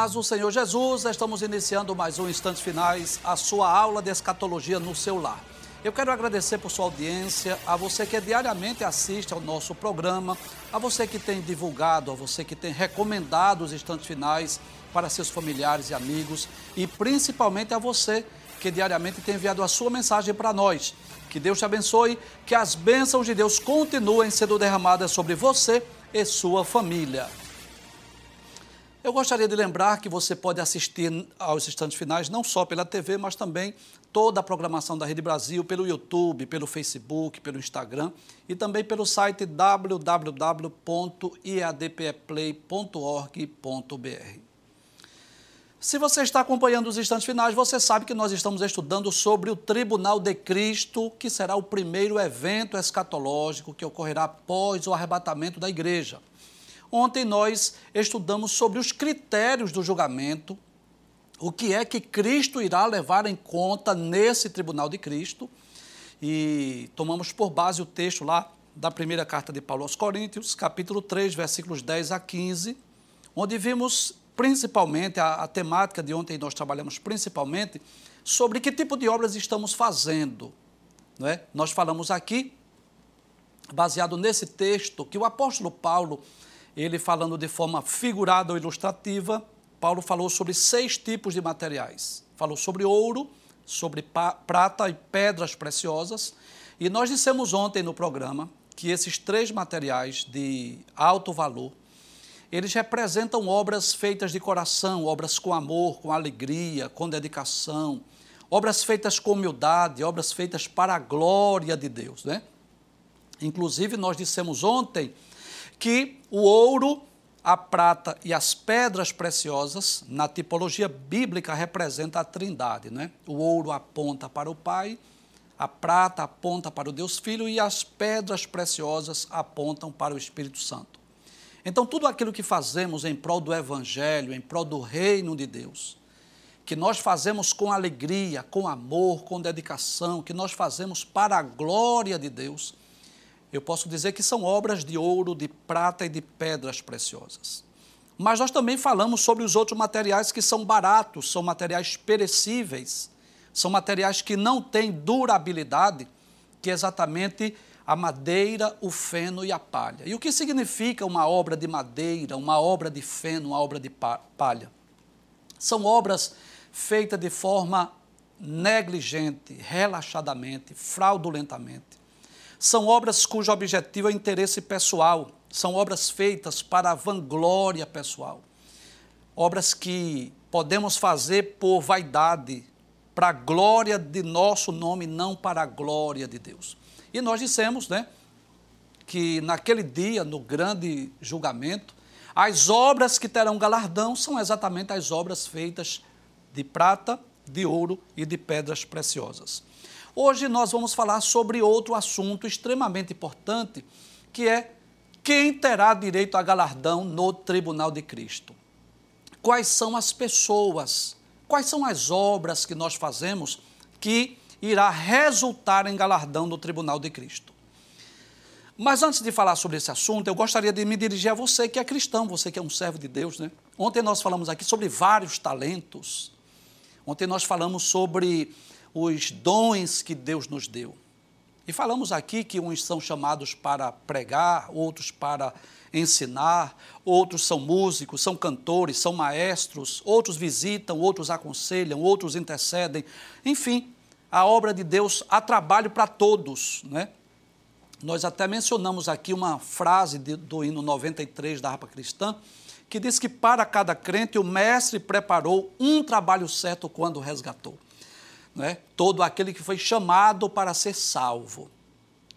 paz do Senhor Jesus, estamos iniciando mais um Instantes Finais, a sua aula de escatologia no seu lar. Eu quero agradecer por sua audiência, a você que diariamente assiste ao nosso programa, a você que tem divulgado, a você que tem recomendado os Instantes Finais para seus familiares e amigos e principalmente a você que diariamente tem enviado a sua mensagem para nós. Que Deus te abençoe, que as bênçãos de Deus continuem sendo derramadas sobre você e sua família. Eu gostaria de lembrar que você pode assistir aos instantes finais não só pela TV, mas também toda a programação da Rede Brasil pelo YouTube, pelo Facebook, pelo Instagram e também pelo site www.iadpeplay.org.br. Se você está acompanhando os instantes finais, você sabe que nós estamos estudando sobre o Tribunal de Cristo, que será o primeiro evento escatológico que ocorrerá após o arrebatamento da igreja. Ontem nós estudamos sobre os critérios do julgamento, o que é que Cristo irá levar em conta nesse tribunal de Cristo. E tomamos por base o texto lá da primeira carta de Paulo aos Coríntios, capítulo 3, versículos 10 a 15, onde vimos principalmente a, a temática de ontem nós trabalhamos principalmente sobre que tipo de obras estamos fazendo. Não é? Nós falamos aqui, baseado nesse texto, que o apóstolo Paulo ele falando de forma figurada ou ilustrativa, Paulo falou sobre seis tipos de materiais. Falou sobre ouro, sobre prata e pedras preciosas. E nós dissemos ontem no programa que esses três materiais de alto valor, eles representam obras feitas de coração, obras com amor, com alegria, com dedicação, obras feitas com humildade, obras feitas para a glória de Deus, né? Inclusive, nós dissemos ontem que o ouro, a prata e as pedras preciosas, na tipologia bíblica, representa a trindade. Né? O ouro aponta para o Pai, a prata aponta para o Deus Filho e as pedras preciosas apontam para o Espírito Santo. Então, tudo aquilo que fazemos em prol do Evangelho, em prol do reino de Deus, que nós fazemos com alegria, com amor, com dedicação, que nós fazemos para a glória de Deus, eu posso dizer que são obras de ouro, de prata e de pedras preciosas. Mas nós também falamos sobre os outros materiais que são baratos, são materiais perecíveis, são materiais que não têm durabilidade, que é exatamente a madeira, o feno e a palha. E o que significa uma obra de madeira, uma obra de feno, uma obra de palha? São obras feitas de forma negligente, relaxadamente, fraudulentamente. São obras cujo objetivo é interesse pessoal, são obras feitas para a vanglória pessoal. Obras que podemos fazer por vaidade, para a glória de nosso nome, não para a glória de Deus. E nós dissemos, né, que naquele dia, no grande julgamento, as obras que terão galardão são exatamente as obras feitas de prata, de ouro e de pedras preciosas. Hoje nós vamos falar sobre outro assunto extremamente importante, que é quem terá direito a galardão no tribunal de Cristo. Quais são as pessoas, quais são as obras que nós fazemos que irá resultar em galardão no tribunal de Cristo. Mas antes de falar sobre esse assunto, eu gostaria de me dirigir a você que é cristão, você que é um servo de Deus, né? Ontem nós falamos aqui sobre vários talentos. Ontem nós falamos sobre os dons que Deus nos deu. E falamos aqui que uns são chamados para pregar, outros para ensinar, outros são músicos, são cantores, são maestros, outros visitam, outros aconselham, outros intercedem. Enfim, a obra de Deus há trabalho para todos, né? Nós até mencionamos aqui uma frase do hino 93 da harpa cristã, que diz que para cada crente o mestre preparou um trabalho certo quando resgatou né? todo aquele que foi chamado para ser salvo,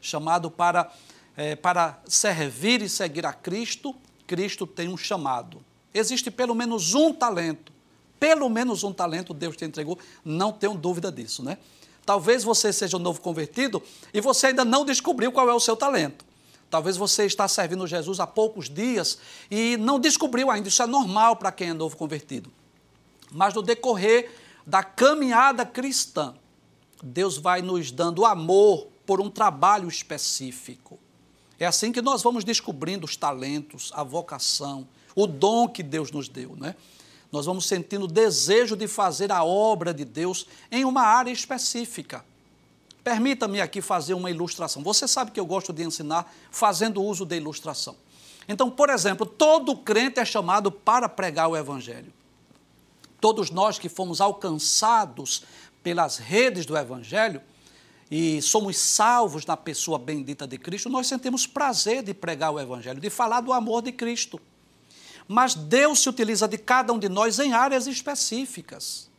chamado para, é, para servir e seguir a Cristo, Cristo tem um chamado. Existe pelo menos um talento, pelo menos um talento Deus te entregou, não tenho dúvida disso, né? Talvez você seja um novo convertido e você ainda não descobriu qual é o seu talento. Talvez você está servindo Jesus há poucos dias e não descobriu ainda. Isso é normal para quem é novo convertido. Mas no decorrer da caminhada cristã, Deus vai nos dando amor por um trabalho específico. É assim que nós vamos descobrindo os talentos, a vocação, o dom que Deus nos deu, né? nós vamos sentindo desejo de fazer a obra de Deus em uma área específica. Permita-me aqui fazer uma ilustração. Você sabe que eu gosto de ensinar fazendo uso de ilustração. Então, por exemplo, todo crente é chamado para pregar o Evangelho. Todos nós que fomos alcançados pelas redes do Evangelho e somos salvos na pessoa bendita de Cristo, nós sentimos prazer de pregar o Evangelho, de falar do amor de Cristo. Mas Deus se utiliza de cada um de nós em áreas específicas.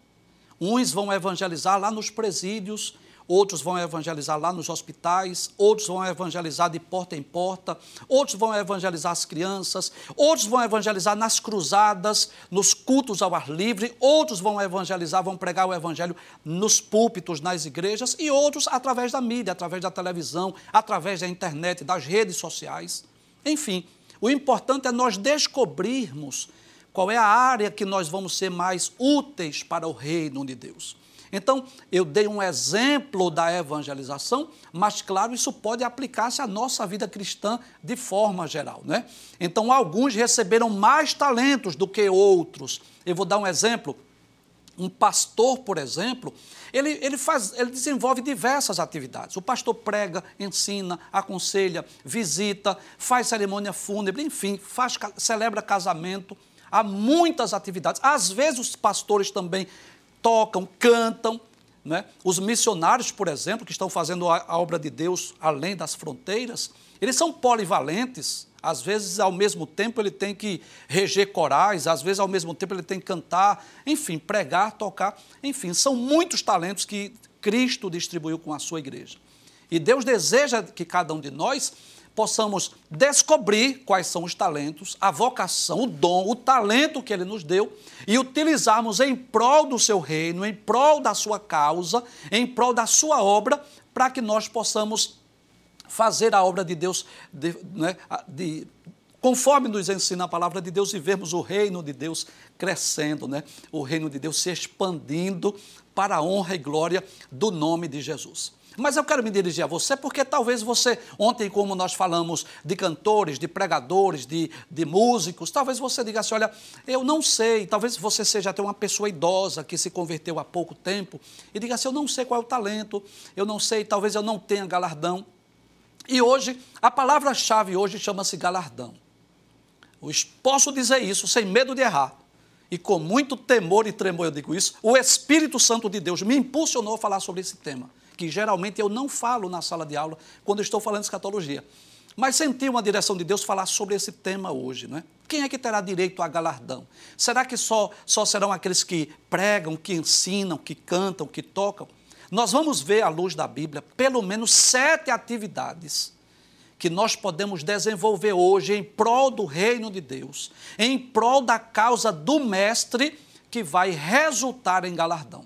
Uns vão evangelizar lá nos presídios, outros vão evangelizar lá nos hospitais, outros vão evangelizar de porta em porta, outros vão evangelizar as crianças, outros vão evangelizar nas cruzadas, nos cultos ao ar livre, outros vão evangelizar, vão pregar o evangelho nos púlpitos, nas igrejas, e outros através da mídia, através da televisão, através da internet, das redes sociais. Enfim, o importante é nós descobrirmos qual é a área que nós vamos ser mais úteis para o reino de Deus. Então, eu dei um exemplo da evangelização, mas, claro, isso pode aplicar-se à nossa vida cristã de forma geral. Né? Então, alguns receberam mais talentos do que outros. Eu vou dar um exemplo. Um pastor, por exemplo, ele, ele, faz, ele desenvolve diversas atividades. O pastor prega, ensina, aconselha, visita, faz cerimônia fúnebre, enfim, faz, celebra casamento. Há muitas atividades. Às vezes, os pastores também tocam, cantam. Né? Os missionários, por exemplo, que estão fazendo a, obra de Deus além das fronteiras, eles são polivalentes. Às vezes, ao mesmo tempo, ele tem que reger corais, às vezes, ao mesmo tempo, ele tem que cantar, enfim, pregar, tocar. Enfim, são muitos talentos que Cristo distribuiu com a sua igreja. E Deus deseja que cada um de nós possamos descobrir quais são os talentos, a vocação, o dom, o talento que Ele nos deu e utilizarmos em prol do seu reino, em prol da sua causa, em prol da sua obra, para que nós possamos fazer a obra de Deus de, né, de, conforme nos ensina a palavra de Deus e vermos o reino de Deus crescendo, né? o reino de Deus se expandindo para a honra e glória do nome de Jesus. Mas eu quero me dirigir a você porque talvez você, ontem, como nós falamos de cantores, de pregadores, de, de músicos, talvez você diga assim: olha, eu não sei, talvez você seja até uma pessoa idosa que se converteu há pouco tempo e diga assim: eu não sei qual é o talento, eu não sei, talvez eu não tenha galardão. E hoje, a palavra-chave hoje chama-se galardão. Eu posso dizer isso sem medo de errar. E com muito temor e tremor eu digo isso, o Espírito Santo de Deus me impulsionou a falar sobre esse tema que geralmente eu não falo na sala de aula quando estou falando escatologia. Mas senti uma direção de Deus falar sobre esse tema hoje, não é? Quem é que terá direito a galardão? Será que só, só serão aqueles que pregam, que ensinam, que cantam, que tocam? Nós vamos ver, à luz da Bíblia, pelo menos sete atividades que nós podemos desenvolver hoje em prol do reino de Deus, em prol da causa do Mestre, que vai resultar em galardão.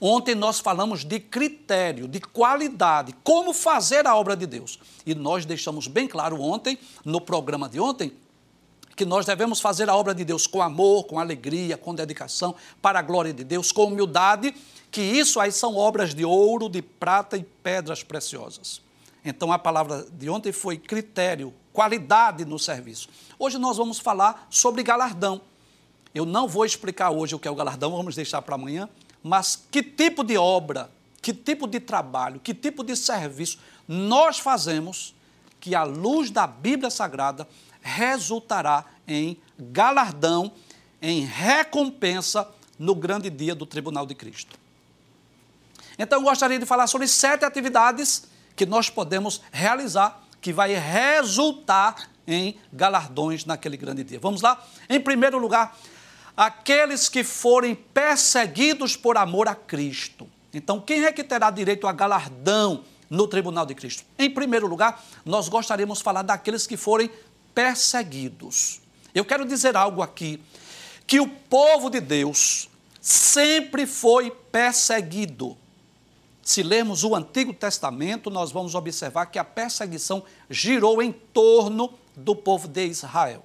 Ontem nós falamos de critério, de qualidade, como fazer a obra de Deus. E nós deixamos bem claro ontem, no programa de ontem, que nós devemos fazer a obra de Deus com amor, com alegria, com dedicação, para a glória de Deus, com humildade, que isso aí são obras de ouro, de prata e pedras preciosas. Então a palavra de ontem foi critério, qualidade no serviço. Hoje nós vamos falar sobre galardão. Eu não vou explicar hoje o que é o galardão, vamos deixar para amanhã mas que tipo de obra, que tipo de trabalho, que tipo de serviço nós fazemos que, à luz da Bíblia Sagrada, resultará em galardão, em recompensa no grande dia do tribunal de Cristo. Então, eu gostaria de falar sobre sete atividades que nós podemos realizar, que vai resultar em galardões naquele grande dia. Vamos lá? Em primeiro lugar, aqueles que forem perseguidos por amor a Cristo. Então, quem é que terá direito a galardão no tribunal de Cristo? Em primeiro lugar, nós gostaríamos de falar daqueles que forem perseguidos. Eu quero dizer algo aqui, que o povo de Deus sempre foi perseguido. Se lermos o Antigo Testamento, nós vamos observar que a perseguição girou em torno do povo de Israel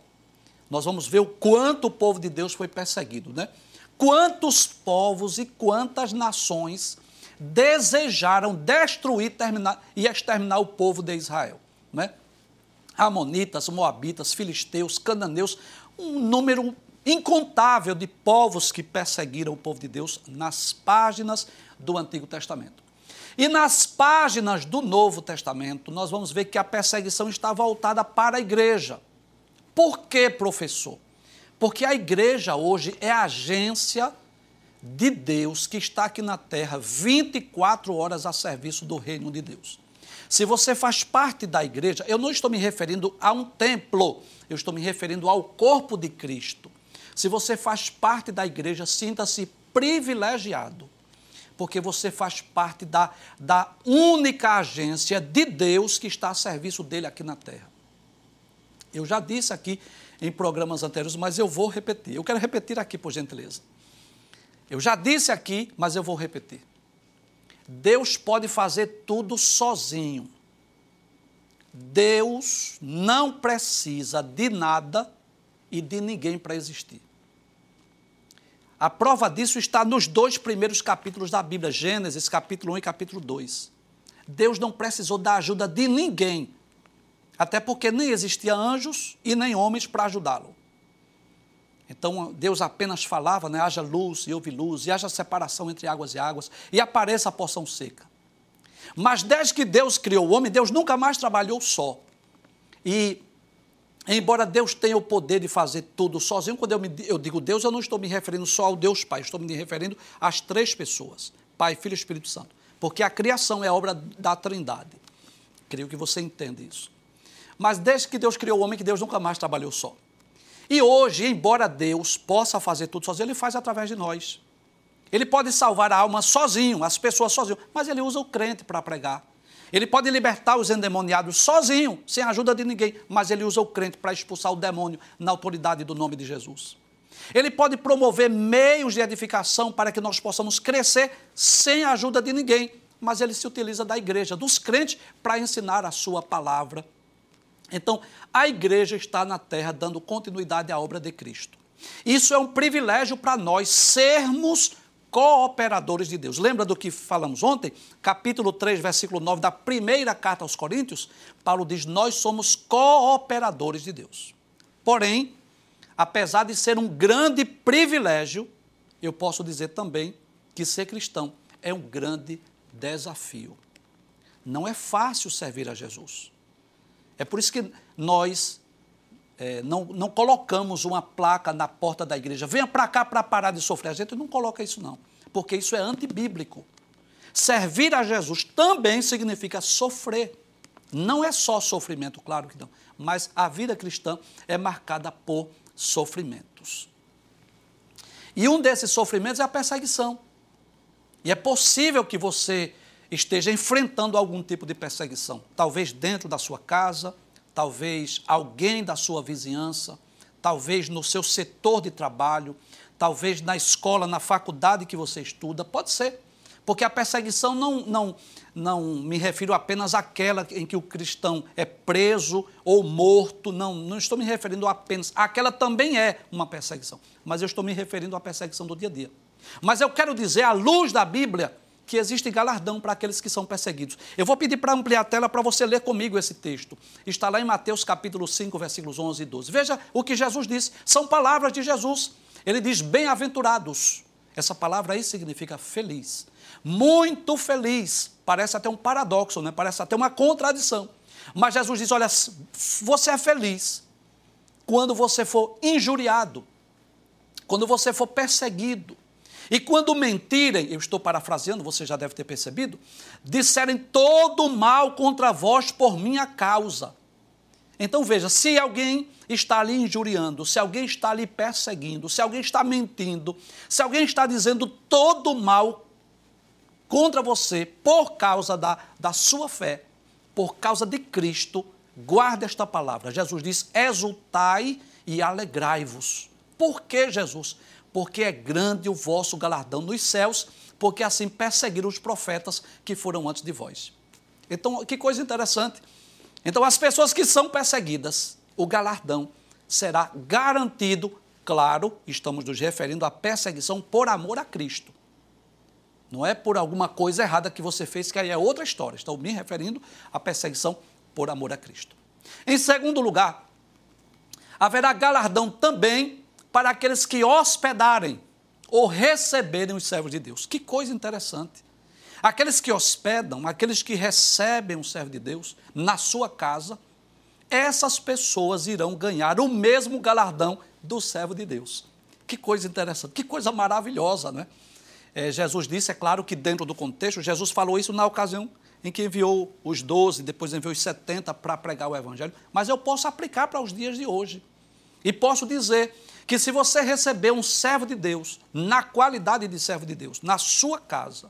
nós vamos ver o quanto o povo de Deus foi perseguido, né? Quantos povos e quantas nações desejaram destruir terminar, e exterminar o povo de Israel, né? Amonitas, Moabitas, Filisteus, Cananeus, um número incontável de povos que perseguiram o povo de Deus nas páginas do Antigo Testamento. E nas páginas do Novo Testamento, nós vamos ver que a perseguição está voltada para a igreja. Por que, professor? Porque a igreja hoje é a agência de Deus que está aqui na terra 24 horas a serviço do reino de Deus. Se você faz parte da igreja, eu não estou me referindo a um templo, eu estou me referindo ao corpo de Cristo. Se você faz parte da igreja, sinta-se privilegiado, porque você faz parte da, da única agência de Deus que está a serviço dele aqui na terra. Eu já disse aqui em programas anteriores, mas eu vou repetir. Eu quero repetir aqui, por gentileza. Eu já disse aqui, mas eu vou repetir. Deus pode fazer tudo sozinho. Deus não precisa de nada e de ninguém para existir. A prova disso está nos dois primeiros capítulos da Bíblia, Gênesis, capítulo 1 e capítulo 2. Deus não precisou da ajuda de ninguém, até porque nem existia anjos e nem homens para ajudá-lo. Então Deus apenas falava, né, haja luz e houve luz, e haja separação entre águas e águas, e apareça a porção seca. Mas desde que Deus criou o homem, Deus nunca mais trabalhou só. E Embora Deus tenha o poder de fazer tudo sozinho, quando eu, me, eu, digo Deus, eu não estou me referindo só ao Deus Pai, estou me referindo às três pessoas: Pai, Filho e Espírito Santo. Porque a criação é obra da Trindade. Creio que você entende isso. Mas desde que Deus criou o homem, que Deus nunca mais trabalhou só. E hoje, embora Deus possa fazer tudo sozinho, Ele faz através de nós. Ele pode salvar a alma sozinho, as pessoas sozinho, mas Ele usa o crente para pregar. Ele pode libertar os endemoniados sozinho, sem a ajuda de ninguém, mas ele usa o crente para expulsar o demônio na autoridade do nome de Jesus. Ele pode promover meios de edificação para que nós possamos crescer sem a ajuda de ninguém, mas ele se utiliza da igreja, dos crentes, para ensinar a sua palavra. Então, a igreja está na terra dando continuidade à obra de Cristo. Isso é um privilégio para nós sermos cooperadores de Deus. Lembra do que falamos ontem? Capítulo 3, versículo 9 da primeira carta aos Coríntios, Paulo diz: Nós somos cooperadores de Deus. Porém, apesar de ser um grande privilégio, eu posso dizer também que ser cristão é um grande desafio. Não é fácil servir a Jesus. É por isso que nós é, não, não colocamos uma placa na porta da igreja, venha para cá para parar de sofrer. A gente não coloca isso, não, porque isso é antibíblico. Servir a Jesus também significa sofrer. Não é só sofrimento, claro que não, mas a vida cristã é marcada por sofrimentos. E um desses sofrimentos é a perseguição. E é possível que você esteja enfrentando algum tipo de perseguição, talvez dentro da sua casa, talvez alguém da sua vizinhança, talvez no seu setor de trabalho, talvez na escola, na faculdade que você estuda, pode ser. Porque a perseguição não, não, não me refiro apenas àquela em que o cristão é preso ou morto, não, não estou me referindo apenas. Aquela também é uma perseguição, mas eu estou me referindo à perseguição do dia a dia. Mas eu quero dizer, à luz da Bíblia, que existe galardão para aqueles que são perseguidos. Eu vou pedir para ampliar a tela para você ler comigo esse texto. Está lá em Mateus capítulo 5, versículos 11 e 12. Veja o que Jesus disse. São palavras de Jesus. Ele diz: Bem-aventurados. Essa palavra aí significa feliz. Muito feliz. Parece até um paradoxo, né? parece até uma contradição. Mas Jesus diz: Olha, você é feliz quando você for injuriado, quando você for perseguido, e quando mentirem, eu estou parafraseando, você já deve ter percebido, disserem todo mal contra vós por minha causa. Então veja, se alguém está ali injuriando, se alguém está ali perseguindo, se alguém está mentindo, se alguém está dizendo todo mal contra você por causa da, da sua fé, por causa de Cristo, guarde esta palavra. Jesus diz: exultai e alegrai-vos. Por que, Jesus? Porque é grande o vosso galardão nos céus, porque assim perseguiram os profetas que foram antes de vós. Então, que coisa interessante. Então, as pessoas que são perseguidas, o galardão será garantido, claro, estamos nos referindo à perseguição por amor a Cristo. Não é por alguma coisa errada que você fez, que aí é outra história. Estou me referindo à perseguição por amor a Cristo. Em segundo lugar, haverá galardão também para aqueles que hospedarem ou receberem os servos de Deus. Que coisa interessante. Aqueles que hospedam, aqueles que recebem um servo de Deus na sua casa, essas pessoas irão ganhar o mesmo galardão do servo de Deus. Que coisa interessante, que coisa maravilhosa, né? É, Jesus disse, é claro que dentro do contexto, Jesus falou isso na ocasião em que enviou os 12, depois enviou os 70 para pregar o Evangelho, mas eu posso aplicar para os dias de hoje. E posso dizer que se você receber um servo de Deus, na qualidade de servo de Deus, na sua casa,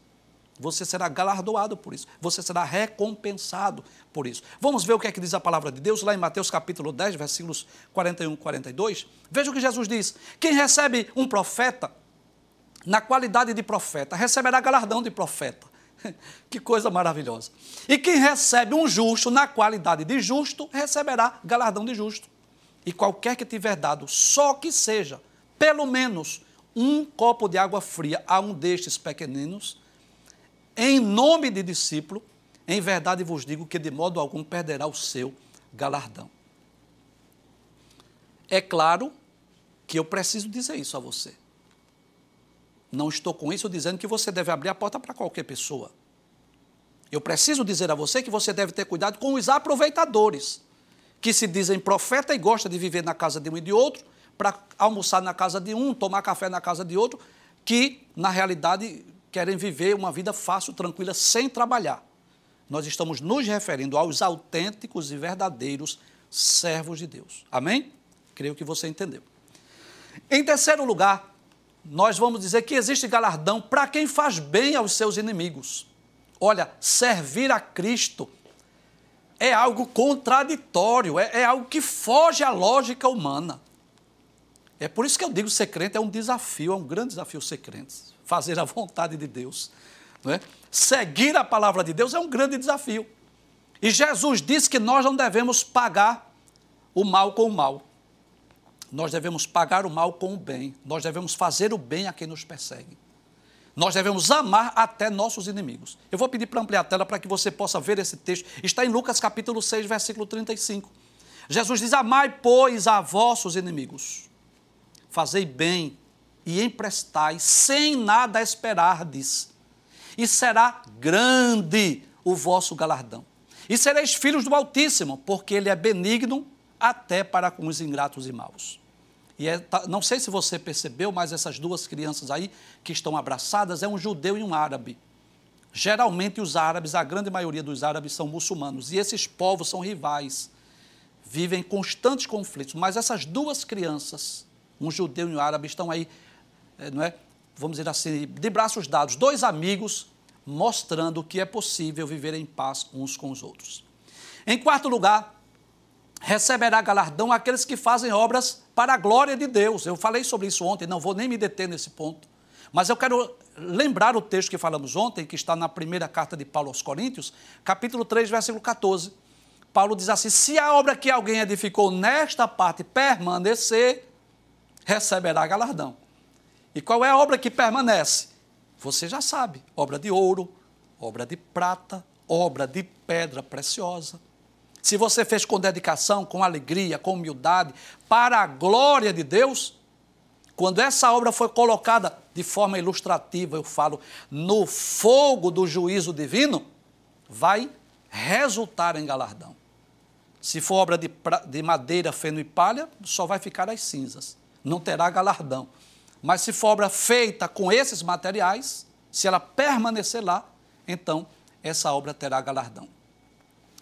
você será galardoado por isso, você será recompensado por isso. Vamos ver o que é que diz a palavra de Deus lá em Mateus capítulo 10, versículos 41 e 42. Veja o que Jesus diz: Quem recebe um profeta, na qualidade de profeta, receberá galardão de profeta. Que coisa maravilhosa. E quem recebe um justo na qualidade de justo, receberá galardão de justo. E qualquer que tiver dado, só que seja, pelo menos, um copo de água fria a um destes pequeninos, em nome de discípulo, em verdade vos digo que de modo algum perderá o seu galardão. É claro que eu preciso dizer isso a você. Não estou com isso dizendo que você deve abrir a porta para qualquer pessoa. Eu preciso dizer a você que você deve ter cuidado com os aproveitadores, que se dizem profeta e gostam de viver na casa de um e de outro, para almoçar na casa de um, tomar café na casa de outro, que na realidade querem viver uma vida fácil, tranquila, sem trabalhar. Nós estamos nos referindo aos autênticos e verdadeiros servos de Deus. Amém? Creio que você entendeu. Em terceiro lugar, nós vamos dizer que existe galardão para quem faz bem aos seus inimigos. Olha, servir a Cristo é algo contraditório, é, é algo que foge à lógica humana. É por isso que eu digo ser crente é um desafio, é um grande desafio ser crente fazer a vontade de Deus. Não é? Seguir a palavra de Deus é um grande desafio. E Jesus disse que nós não devemos pagar o mal com o mal. Nós devemos pagar o mal com o bem. Nós devemos fazer o bem a quem nos persegue. Nós devemos amar até nossos inimigos. Eu vou pedir para ampliar a tela para que você possa ver esse texto. Está em Lucas capítulo 6, versículo 35. Jesus diz: Amai, pois, a vossos inimigos. Fazei bem e emprestai sem nada esperardes, e será grande o vosso galardão. E sereis filhos do Altíssimo, porque Ele é benigno até para com os ingratos e maus. E é, tá, não sei se você percebeu, mas essas duas crianças aí que estão abraçadas é um judeu e um árabe. Geralmente os árabes, a grande maioria dos árabes são muçulmanos, e esses povos são rivais, vivem em constantes conflitos. Mas essas duas crianças, um judeu e um árabe, estão aí é, não é, vamos dizer assim, de braços dados, dois amigos mostrando que é possível viver em paz uns com os outros. Em quarto lugar, receberá galardão aqueles que fazem obras para a glória de Deus. Eu falei sobre isso ontem, não vou nem me deter nesse ponto. Mas eu quero lembrar o texto que falamos ontem, que está na primeira carta de Paulo aos Coríntios, capítulo 3, versículo 14. Paulo diz assim: Se a obra que alguém edificou nesta parte permanecer, receberá galardão. E qual é a obra que permanece? Você já sabe: obra de ouro, obra de prata, obra de pedra preciosa. Se você fez com dedicação, com alegria, com humildade, para a glória de Deus, quando essa obra foi colocada de forma ilustrativa, eu falo, no fogo do juízo divino, vai resultar em galardão. Se for obra de, de madeira, feno e palha, só vai ficar as cinzas, não terá galardão. Mas se for obra feita com esses materiais, se ela permanecer lá, então essa obra terá galardão.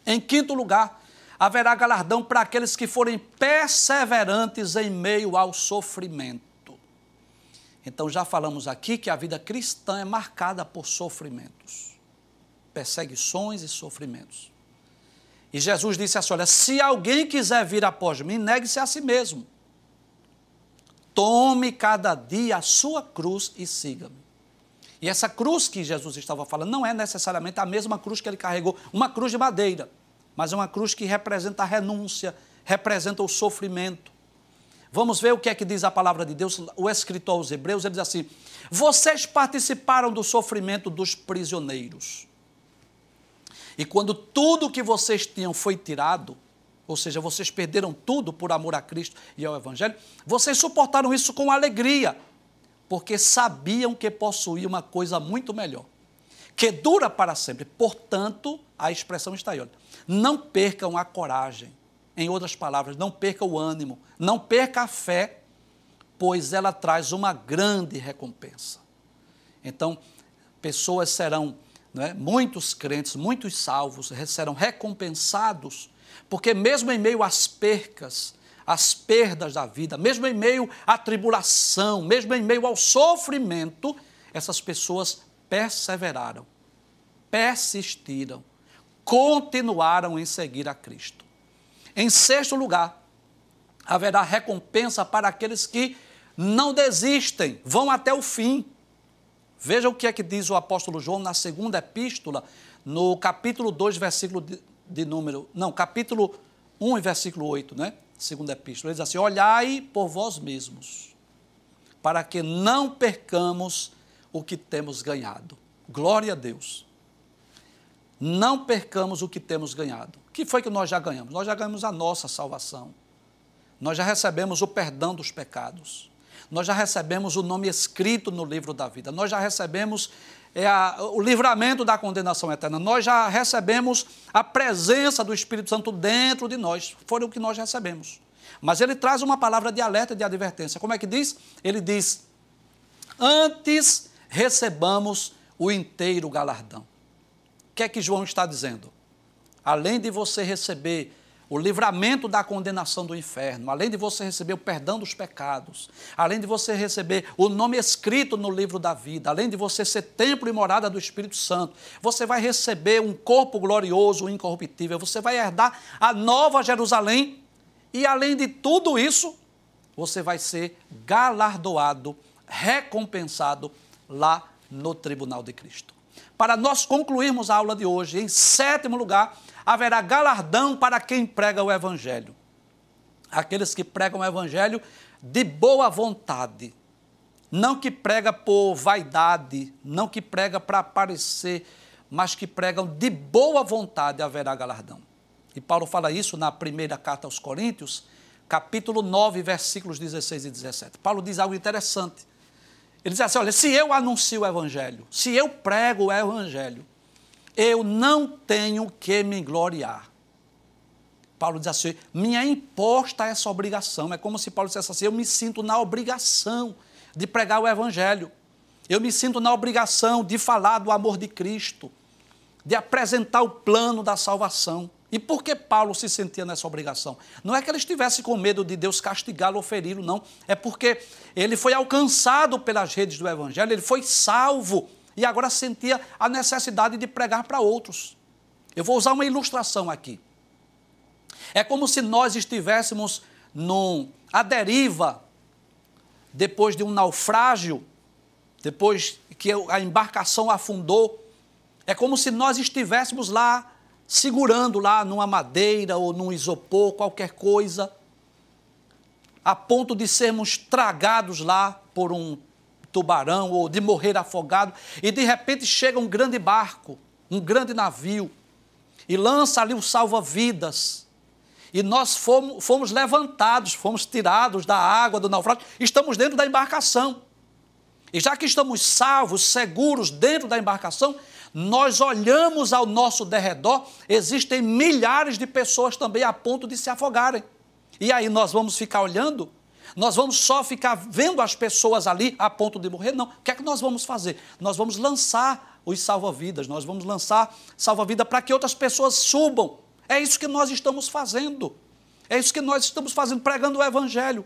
Em quinto lugar, haverá galardão para aqueles que forem perseverantes em meio ao sofrimento. Então já falamos aqui que a vida cristã é marcada por sofrimentos, perseguições e sofrimentos. E Jesus disse assim: Olha, se alguém quiser vir após mim, negue-se a si mesmo Tome cada dia a sua cruz e siga-me. E essa cruz que Jesus estava falando não é necessariamente a mesma cruz que ele carregou, uma cruz de madeira, mas é uma cruz que representa a renúncia, representa o sofrimento. Vamos ver o que é que diz a palavra de Deus, o escritor aos Hebreus, ele diz assim: Vocês participaram do sofrimento dos prisioneiros. E quando tudo que vocês tinham foi tirado, ou seja, vocês perderam tudo por amor a Cristo e ao Evangelho, vocês suportaram isso com alegria, porque sabiam que possuíam uma coisa muito melhor, que dura para sempre. Portanto, a expressão está aí, olha, não percam a coragem. Em outras palavras, não perca o ânimo, não perca a fé, pois ela traz uma grande recompensa. Então, pessoas serão, é, muitos crentes, muitos salvos serão recompensados, porque mesmo em meio às percas, às perdas da vida, mesmo em meio à tribulação, mesmo em meio ao sofrimento, essas pessoas perseveraram, persistiram, continuaram em seguir a Cristo. Em sexto lugar, haverá recompensa para aqueles que não desistem, vão até o fim. Veja o que é que diz o apóstolo João na segunda epístola, no capítulo 2, versículo de, de número. Não, capítulo 1 versículo 8, né? Segunda epístola. Ele diz assim: Olhai por vós mesmos, para que não percamos o que temos ganhado. Glória a Deus. Não percamos o que temos ganhado. O que foi que nós já ganhamos? Nós já ganhamos a nossa salvação. Nós já recebemos o perdão dos pecados nós já recebemos o nome escrito no livro da vida, nós já recebemos é, a, o livramento da condenação eterna, nós já recebemos a presença do Espírito Santo dentro de nós, foi o que nós recebemos. Mas ele traz uma palavra de alerta e de advertência. Como é que diz? Ele diz: Antes recebamos o inteiro galardão. O que é que João está dizendo? Além de você receber o livramento da condenação do inferno, além de você receber o perdão dos pecados, além de você receber o nome escrito no livro da vida, além de você ser templo e morada do Espírito Santo, você vai receber um corpo glorioso, incorruptível, você vai herdar a nova Jerusalém e, além de tudo isso, você vai ser galardoado, recompensado lá no tribunal de Cristo. Para nós concluirmos a aula de hoje, em sétimo lugar, haverá galardão para quem prega o Evangelho. Aqueles que pregam o Evangelho de boa vontade, não que prega por vaidade, não que prega para aparecer, mas que pregam de boa vontade haverá galardão. E Paulo fala isso na primeira carta aos Coríntios, capítulo 9, versículos 16 e 17. Paulo diz algo interessante. Ele diz assim: olha, se eu anuncio o Evangelho, se eu prego o Evangelho, eu não tenho que me gloriar. Paulo diz assim: minha imposta essa obrigação. É como se Paulo dissesse assim: eu me sinto na obrigação de pregar o Evangelho. Eu me sinto na obrigação de falar do amor de Cristo, de apresentar o plano da salvação. E por que Paulo se sentia nessa obrigação? Não é que ele estivesse com medo de Deus castigá-lo ou feri-lo, não. É porque ele foi alcançado pelas redes do Evangelho, ele foi salvo e agora sentia a necessidade de pregar para outros. Eu vou usar uma ilustração aqui. É como se nós estivéssemos num, à deriva, depois de um naufrágio, depois que a embarcação afundou. É como se nós estivéssemos lá, segurando lá numa madeira ou num isopor, qualquer coisa, a ponto de sermos tragados lá por um tubarão ou de morrer afogado, e de repente chega um grande barco, um grande navio, e lança ali o salva-vidas. E nós fomos, fomos levantados, fomos tirados da água do naufrágio, estamos dentro da embarcação. E já que estamos salvos, seguros dentro da embarcação, nós olhamos ao nosso derredor, existem milhares de pessoas também a ponto de se afogarem. E aí nós vamos ficar olhando? Nós vamos só ficar vendo as pessoas ali a ponto de morrer? Não. O que é que nós vamos fazer? Nós vamos lançar os salva-vidas, nós vamos lançar salva-vida para que outras pessoas subam. É isso que nós estamos fazendo. É isso que nós estamos fazendo, pregando o Evangelho.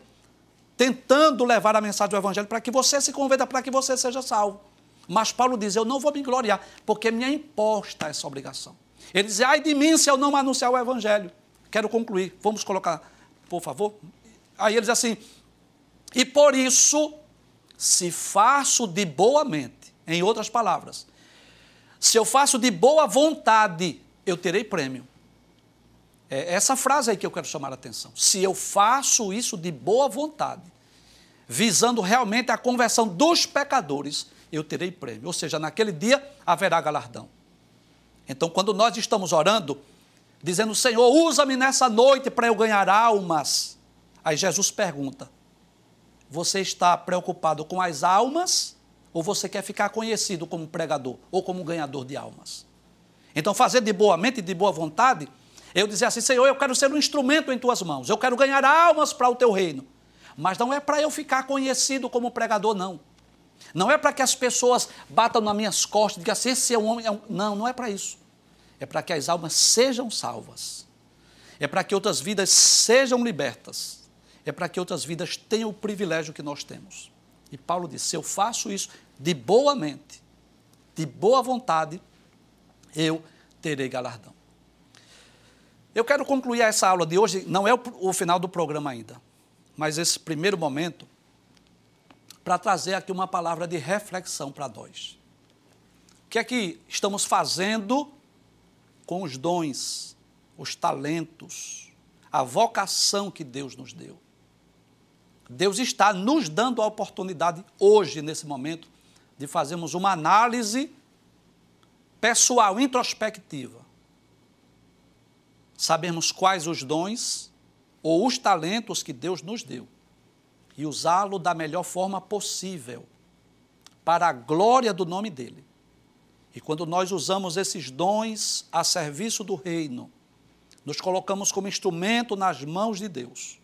Tentando levar a mensagem do Evangelho para que você se converta, para que você seja salvo. Mas Paulo diz: Eu não vou me gloriar, porque me é imposta essa obrigação. Ele diz: Ai de mim se eu não anunciar o Evangelho. Quero concluir. Vamos colocar, por favor. Aí ele diz assim: e por isso, se faço de boa mente, em outras palavras, se eu faço de boa vontade, eu terei prêmio. É essa frase aí que eu quero chamar a atenção. Se eu faço isso de boa vontade, visando realmente a conversão dos pecadores, eu terei prêmio. Ou seja, naquele dia haverá galardão. Então, quando nós estamos orando, dizendo: Senhor, usa-me nessa noite para eu ganhar almas. Aí Jesus pergunta: Você está preocupado com as almas ou você quer ficar conhecido como pregador ou como ganhador de almas? Então, fazer de boa mente e de boa vontade, eu dizer assim: Senhor, eu quero ser um instrumento em tuas mãos, eu quero ganhar almas para o teu reino. Mas não é para eu ficar conhecido como pregador, não. Não é para que as pessoas batam nas minhas costas e digam assim: esse é um homem. É um... Não, não é para isso. É para que as almas sejam salvas. É para que outras vidas sejam libertas. É para que outras vidas tenham o privilégio que nós temos. E Paulo disse: se eu faço isso de boa mente, de boa vontade, eu terei galardão. Eu quero concluir essa aula de hoje, não é o, final do programa ainda, mas esse primeiro momento, para trazer aqui uma palavra de reflexão para nós. O que é que estamos fazendo com os dons, os talentos, a vocação que Deus nos deu? Deus está nos dando a oportunidade hoje, nesse momento, de fazermos uma análise pessoal, introspectiva. Sabermos quais os dons ou os talentos que Deus nos deu e usá-lo da melhor forma possível para a glória do nome dele. E quando nós usamos esses dons a serviço do reino, nos colocamos como instrumento nas mãos de Deus.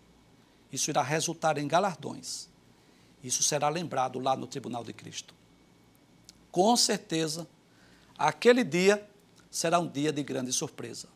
Isso irá resultar em galardões. Isso será lembrado lá no tribunal de Cristo. Com certeza, aquele dia será um dia de grande surpresa.